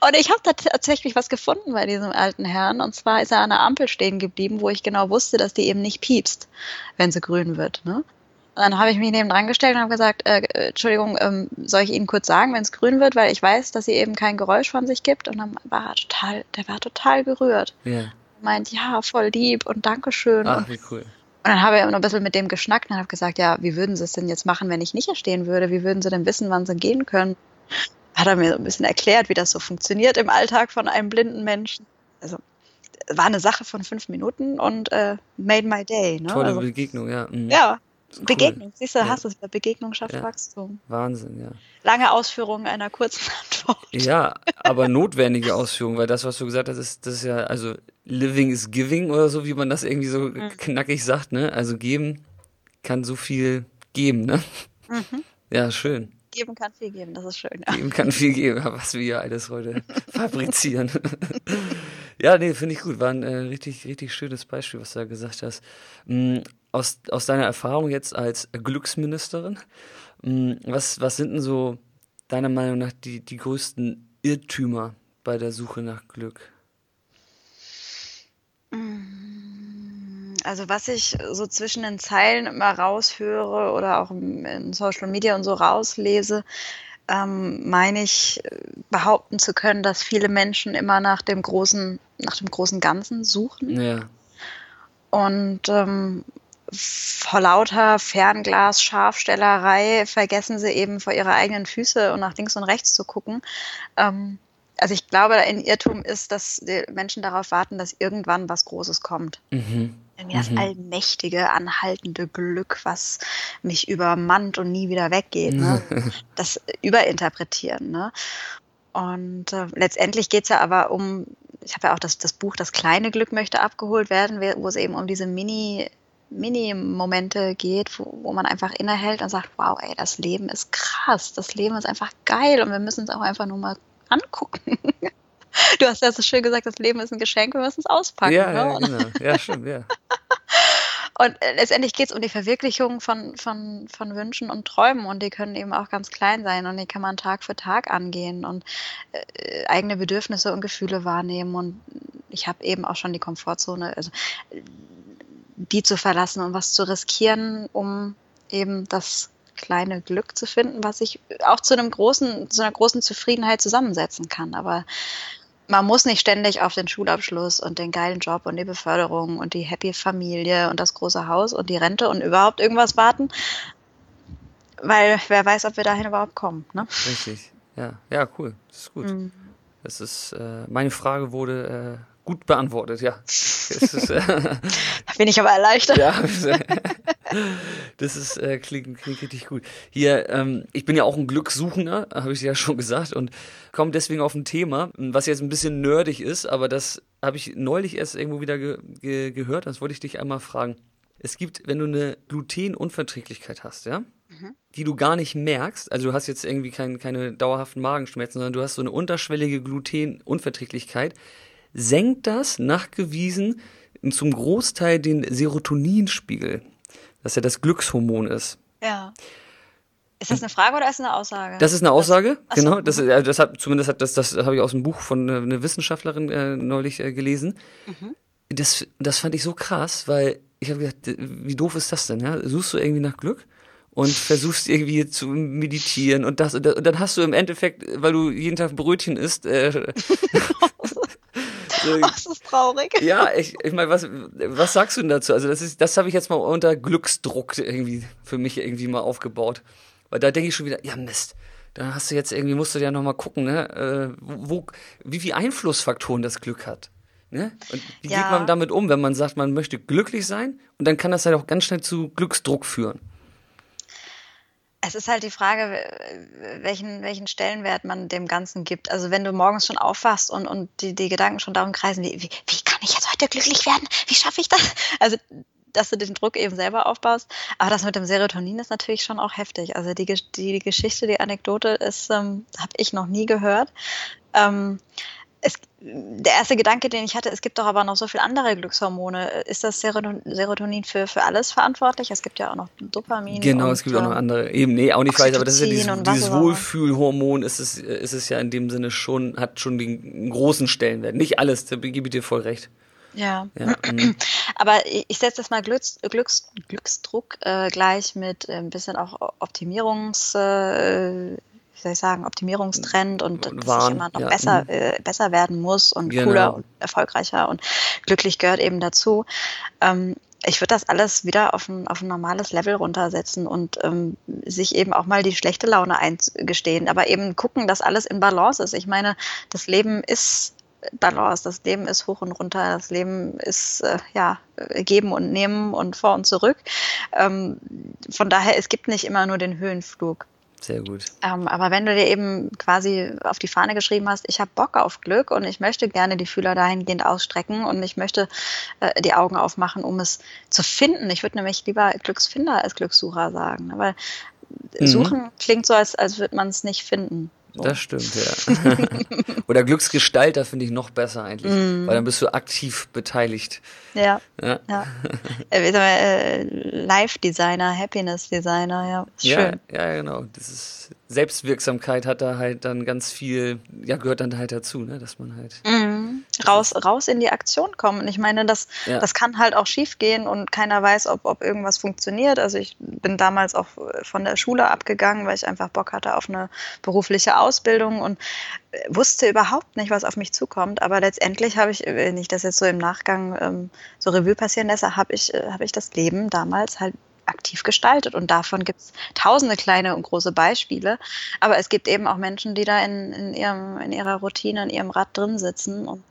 Speaker 2: Und ich habe tatsächlich was gefunden bei diesem alten Herrn. Und zwar ist er an der Ampel stehen geblieben, wo ich genau wusste, dass die eben nicht piepst, wenn sie grün wird. Ne? Und dann habe ich mich neben dran gestellt und habe gesagt, äh, Entschuldigung, ähm, soll ich Ihnen kurz sagen, wenn es grün wird, weil ich weiß, dass sie eben kein Geräusch von sich gibt. Und dann war er total, der war total gerührt. Ja. Yeah. Meint, ja, voll lieb und Dankeschön.
Speaker 1: Ach,
Speaker 2: und,
Speaker 1: wie cool.
Speaker 2: Und dann habe ich noch ein bisschen mit dem geschnackt und habe gesagt, ja, wie würden Sie es denn jetzt machen, wenn ich nicht erstehen würde? Wie würden Sie denn wissen, wann Sie gehen können? Hat er mir so ein bisschen erklärt, wie das so funktioniert im Alltag von einem blinden Menschen. Also war eine Sache von fünf Minuten und äh, made my day. Ne?
Speaker 1: Tolle
Speaker 2: also,
Speaker 1: Begegnung, ja.
Speaker 2: Mhm. Ja, Cool. Begegnung, siehst du, ja. hast du es, Begegnung schafft ja. Wachstum.
Speaker 1: Wahnsinn, ja.
Speaker 2: Lange Ausführungen einer kurzen <laughs> Antwort.
Speaker 1: Ja, aber notwendige Ausführungen, weil das, was du gesagt hast, ist, das ist ja, also living is giving oder so, wie man das irgendwie so mhm. knackig sagt, ne? Also geben kann so viel geben, ne? Mhm. Ja, schön.
Speaker 2: Geben kann viel geben, das ist schön. Ja.
Speaker 1: Geben kann viel geben, was wir ja alles heute <laughs> fabrizieren. ja, nee, finde ich gut. War ein äh, richtig, richtig schönes Beispiel, was du da gesagt hast. Mhm aus, aus deiner Erfahrung jetzt als Glücksministerin, mm, was, was sind denn so deiner Meinung nach die, die größten Irrtümer bei der Suche nach Glück?
Speaker 2: Mm, also was ich so zwischen den Zeilen immer raushöre oder auch in Social Media und so rauslese, ähm, meine ich behaupten zu können, dass viele Menschen immer nach dem großen, nach dem großen Ganzen suchen. Ja. Und ähm, vor lauter Fernglas, Scharfstellerei vergessen sie eben vor ihre eigenen Füße und nach links und rechts zu gucken. Ähm, also ich glaube, ein Irrtum ist, dass die Menschen darauf warten, dass irgendwann was Großes kommt. Mhm. Irgendwie das mhm. allmächtige, anhaltende Glück, was mich übermannt und nie wieder weggeht. Ne? <laughs> das Überinterpretieren. Ne? Und äh, letztendlich geht es ja aber um, ich habe ja auch das, das Buch Das kleine Glück möchte abgeholt werden, wo es eben um diese Mini- Mini-Momente geht, wo, wo man einfach innehält und sagt, wow, ey, das Leben ist krass, das Leben ist einfach geil und wir müssen es auch einfach nur mal angucken. <laughs> Du hast ja so schön gesagt, das Leben ist ein Geschenk, wir müssen es auspacken.
Speaker 1: Ja, ne? ja genau. Ja, stimmt, ja. <laughs>
Speaker 2: Und äh, letztendlich geht es um die Verwirklichung von, von, von Wünschen und Träumen und die können eben auch ganz klein sein und die kann man Tag für Tag angehen und äh, eigene Bedürfnisse und Gefühle wahrnehmen. Und ich habe eben auch schon die Komfortzone, also die zu verlassen und was zu riskieren, um eben das kleine Glück zu finden, was sich auch zu einem großen, zu einer großen Zufriedenheit zusammensetzen kann. Aber man muss nicht ständig auf den Schulabschluss und den geilen Job und die Beförderung und die happy Familie und das große Haus und die Rente und überhaupt irgendwas warten, weil wer weiß, ob wir dahin überhaupt kommen. Ne?
Speaker 1: Richtig, ja, ja, cool, das ist gut. Mhm. Das ist, äh, meine Frage wurde äh, gut beantwortet, ja.
Speaker 2: Ist, äh, <laughs> da bin ich aber erleichtert. Ja,
Speaker 1: das ist, äh, klingt, klingt richtig gut. Hier, ähm, ich bin ja auch ein Glückssuchender, habe ich ja schon gesagt, und komme deswegen auf ein Thema, was jetzt ein bisschen nerdig ist, aber das habe ich neulich erst irgendwo wieder ge ge gehört, das wollte ich dich einmal fragen. Es gibt, wenn du eine Glutenunverträglichkeit hast, ja, mhm. die du gar nicht merkst, also du hast jetzt irgendwie kein, keine dauerhaften Magenschmerzen, sondern du hast so eine unterschwellige Glutenunverträglichkeit, senkt das nachgewiesen zum Großteil den Serotoninspiegel, das ja das Glückshormon ist.
Speaker 2: Ja. Ist das eine Frage oder ist das eine Aussage?
Speaker 1: Das ist eine Aussage, das, genau. Das, äh, das hat, zumindest hat das, das habe ich aus dem Buch von äh, einer Wissenschaftlerin äh, neulich äh, gelesen. Mhm. Das, das fand ich so krass, weil ich habe gedacht, wie doof ist das denn? Ja? Suchst du irgendwie nach Glück? und versuchst irgendwie zu meditieren und das und, dann hast du im Endeffekt, weil du jeden Tag Brötchen isst, äh, <laughs> <laughs>
Speaker 2: So, Ach, das ist traurig.
Speaker 1: Ja, ich, ich meine, was, was sagst du denn dazu? Also, das ist, das habe ich jetzt mal unter Glücksdruck irgendwie für mich irgendwie mal aufgebaut. Weil da denke ich schon wieder, ja Mist, da hast du jetzt irgendwie, musst du ja nochmal gucken, ne, äh, wo, wie viel Einflussfaktoren das Glück hat. Ne? Und wie ja. geht man damit um, wenn man sagt, man möchte glücklich sein? Und dann kann das halt auch ganz schnell zu Glücksdruck führen.
Speaker 2: Es ist halt die Frage, welchen, welchen Stellenwert man dem Ganzen gibt. Also wenn du morgens schon aufwachst und, und die, die Gedanken schon darum kreisen, wie, wie, wie kann ich jetzt heute glücklich werden? Wie schaffe ich das? Also dass du den Druck eben selber aufbaust. Aber das mit dem Serotonin ist natürlich schon auch heftig. Also die, die, Geschichte, die Anekdote ist, ähm, habe ich noch nie gehört. Ähm, es, der erste Gedanke, den ich hatte, es gibt doch aber noch so viele andere Glückshormone. Ist das Serotonin für, für alles verantwortlich? Es gibt ja auch noch Dopamin.
Speaker 1: Genau, es gibt auch noch andere. Eben, nee, auch nicht weiter, aber das ist ja dieses, dieses Wohlfühlhormon, ist es, ist es ja in dem Sinne schon, hat schon den großen Stellenwert. Nicht alles, da gebe ich dir voll recht.
Speaker 2: Ja. ja. <clears throat> Mhm. Aber ich setze das mal Glücks, Glücks, Glücksdruck äh, gleich mit äh, ein bisschen auch Optimierungs, äh, wie soll ich sagen, Optimierungstrend und, und dass ich immer noch ja. besser, mhm. äh, besser werden muss und genau. cooler und erfolgreicher und glücklich gehört eben dazu. Ähm, ich würde das alles wieder auf ein, auf ein normales Level runtersetzen und ähm, sich eben auch mal die schlechte Laune eingestehen, aber eben gucken, dass alles in Balance ist. Ich meine, das Leben ist Balance. Das Leben ist hoch und runter. Das Leben ist äh, ja geben und nehmen und vor und zurück. Ähm, von daher, es gibt nicht immer nur den Höhenflug.
Speaker 1: Sehr gut.
Speaker 2: Ähm, aber wenn du dir eben quasi auf die Fahne geschrieben hast, ich habe Bock auf Glück und ich möchte gerne die Fühler dahingehend ausstrecken und ich möchte äh, die Augen aufmachen, um es zu finden. Ich würde nämlich lieber Glücksfinder als Glückssucher sagen. Weil mhm. suchen klingt so, als, als würde man es nicht finden.
Speaker 1: So. Das stimmt, ja. <laughs> Oder Glücksgestalter finde ich noch besser eigentlich, mm. weil dann bist du aktiv beteiligt.
Speaker 2: Ja. ja. ja. Äh, Live-Designer, Happiness-Designer, ja.
Speaker 1: Schön. Ja, ja, genau. Das ist Selbstwirksamkeit hat da halt dann ganz viel, ja, gehört dann halt dazu, ne, dass man halt.
Speaker 2: Mhm. Raus, raus in die Aktion kommen. Und ich meine, das, ja. das kann halt auch schief gehen und keiner weiß, ob, ob irgendwas funktioniert. Also ich bin damals auch von der Schule abgegangen, weil ich einfach Bock hatte auf eine berufliche Ausbildung und wusste überhaupt nicht, was auf mich zukommt. Aber letztendlich habe ich, wenn ich das jetzt so im Nachgang ähm, so Revue passieren lasse, habe ich, äh, habe ich das Leben damals halt aktiv gestaltet. Und davon gibt es tausende kleine und große Beispiele. Aber es gibt eben auch Menschen, die da in, in, ihrem, in ihrer Routine, in ihrem Rad drin sitzen und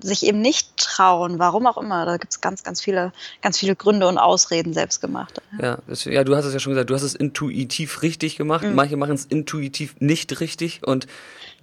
Speaker 2: sich eben nicht trauen, warum auch immer. Da gibt es ganz, ganz viele, ganz viele Gründe und Ausreden selbstgemacht.
Speaker 1: Ja, das, ja, du hast es ja schon gesagt, du hast es intuitiv richtig gemacht. Mhm. Manche machen es intuitiv nicht richtig und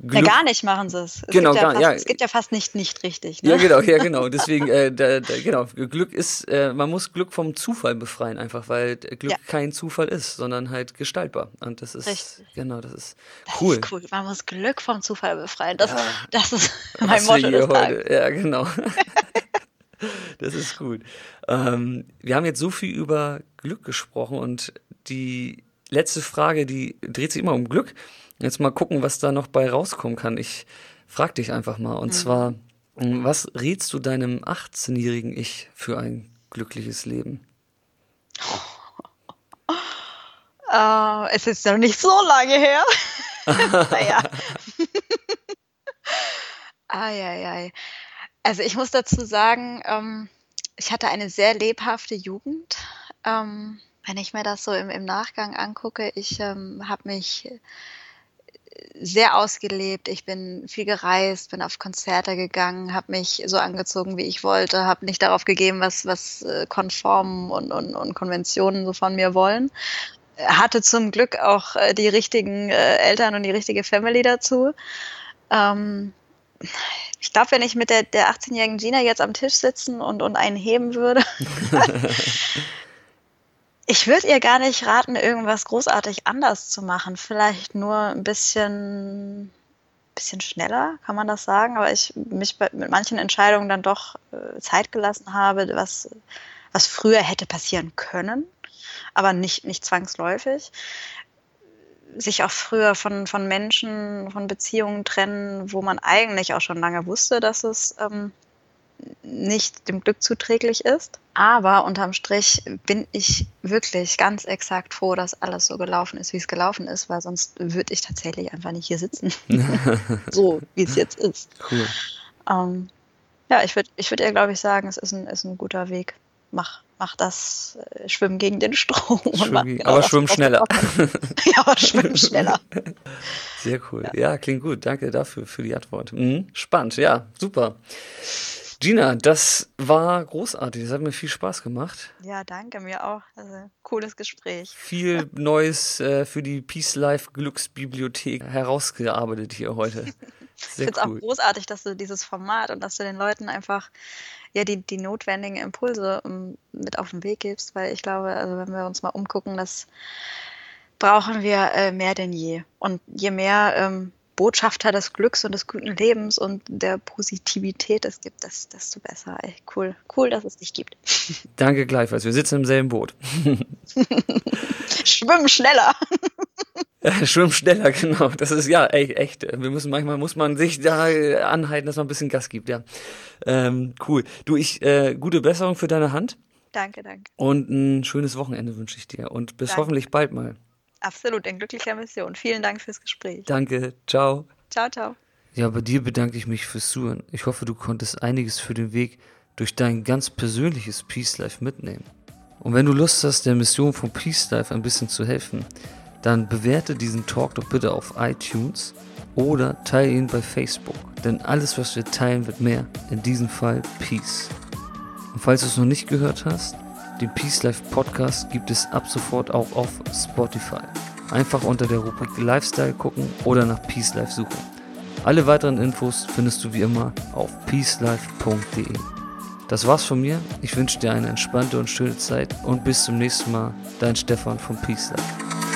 Speaker 2: Glück ja, gar nicht machen sie es. es
Speaker 1: genau,
Speaker 2: ja
Speaker 1: gar,
Speaker 2: fast,
Speaker 1: ja.
Speaker 2: Es geht ja fast nicht nicht richtig. Ne?
Speaker 1: Ja, genau, ja, genau. Deswegen, äh, da, da, genau, Glück ist, äh, man muss Glück vom Zufall befreien, einfach, weil Glück ja. kein Zufall ist, sondern halt gestaltbar. Und das ist, Richtig. genau, das ist cool. Das ist cool.
Speaker 2: Man muss Glück vom Zufall befreien. Das, das ist mein Motto des heute.
Speaker 1: Ja, genau. <laughs> das ist gut. Ähm, wir haben jetzt so viel über Glück gesprochen und die letzte Frage, die dreht sich immer um Glück. Jetzt mal gucken, was da noch bei rauskommen kann. Ich frag dich einfach mal. Und mhm. zwar, was rätst du deinem 18-jährigen Ich für ein glückliches Leben?
Speaker 2: Uh, <laughs> es ist noch nicht so lange her. <laughs> naja. <laughs> Eieiei. Also ich muss dazu sagen, ähm, ich hatte eine sehr lebhafte Jugend. Ähm, wenn ich mir das so im, im Nachgang angucke, ich ähm, habe mich sehr ausgelebt. Ich bin viel gereist, bin auf Konzerte gegangen, habe mich so angezogen, wie ich wollte, habe nicht darauf gegeben, was, was äh, Konformen und, und, und Konventionen so von mir wollen. Hatte zum Glück auch äh, die richtigen äh, Eltern und die richtige Family dazu. Ähm, ich glaube, wenn ich mit der, der 18-jährigen Gina jetzt am Tisch sitzen und, und einen heben würde, <laughs> <laughs> Ich würde ihr gar nicht raten, irgendwas großartig anders zu machen. Vielleicht nur ein bisschen, bisschen schneller, kann man das sagen. Aber ich mich mit manchen Entscheidungen dann doch äh, Zeit gelassen habe, was, was früher hätte passieren können, aber nicht, nicht zwangsläufig. Sich auch früher von, von Menschen, von Beziehungen trennen, wo man eigentlich auch schon lange wusste, dass es ähm, nicht dem Glück zuträglich ist. Aber unterm Strich bin ich wirklich ganz exakt froh, dass alles so gelaufen ist, wie es gelaufen ist, weil sonst würde ich tatsächlich einfach nicht hier sitzen. <laughs> so, wie es jetzt ist. Cool. Ähm, ja, ich würde ich würd ihr, glaube ich, sagen, es ist ein, ist ein guter Weg. Mach, mach das, äh, schwimm gegen den Strom.
Speaker 1: Schwimm mach, genau, aber schwimm schneller. <laughs>
Speaker 2: ja, aber schwimm schneller.
Speaker 1: Sehr cool. Ja. ja. klingt gut. Danke dafür, für die Antwort. Mhm. Spannend, ja, super. Gina, das war großartig. Das hat mir viel Spaß gemacht.
Speaker 2: Ja, danke, mir auch. Also, cooles Gespräch.
Speaker 1: Viel <laughs> Neues äh, für die Peace Life Glücksbibliothek herausgearbeitet hier heute.
Speaker 2: Sehr ich finde es cool. auch großartig, dass du dieses Format und dass du den Leuten einfach ja, die, die notwendigen Impulse ähm, mit auf den Weg gibst, weil ich glaube, also wenn wir uns mal umgucken, das brauchen wir äh, mehr denn je. Und je mehr ähm, Botschafter des Glücks und des guten Lebens und der Positivität es gibt, desto besser. Ey, cool, cool, dass es dich gibt. <laughs>
Speaker 1: Danke gleichfalls. Wir sitzen im selben Boot. <laughs>
Speaker 2: Schwimmen schneller.
Speaker 1: Ja, <laughs> schwimmen schneller, genau. Das ist ja echt, echt. Wir müssen manchmal muss man sich da anhalten, dass man ein bisschen Gas gibt, ja. Ähm, cool. Du, ich äh, gute Besserung für deine Hand.
Speaker 2: Danke, danke.
Speaker 1: Und ein schönes Wochenende wünsche ich dir. Und bis
Speaker 2: Danke.
Speaker 1: hoffentlich bald mal.
Speaker 2: Absolut, in glücklicher Mission. Vielen Dank fürs Gespräch.
Speaker 1: Danke. Ciao.
Speaker 2: Ciao, ciao.
Speaker 1: Ja, bei dir bedanke ich mich fürs Zuhören. Ich hoffe, du konntest einiges für den Weg durch dein ganz persönliches Peace Life mitnehmen. Und wenn du Lust hast, der Mission von Peace Life ein bisschen zu helfen, dann bewerte diesen Talk doch bitte auf iTunes oder teile ihn bei Facebook. Denn alles, was wir teilen, wird mehr. In diesem Fall Peace. Und falls du es noch nicht gehört hast, den Peace Life Podcast gibt es ab sofort auch auf Spotify. Einfach unter der Rubrik Lifestyle gucken oder nach Peace Life suchen. Alle weiteren Infos findest du wie immer auf peacelife.de. Das war's von mir. Ich wünsche dir eine entspannte und schöne Zeit und bis zum nächsten Mal. Dein Stefan von Peace Life.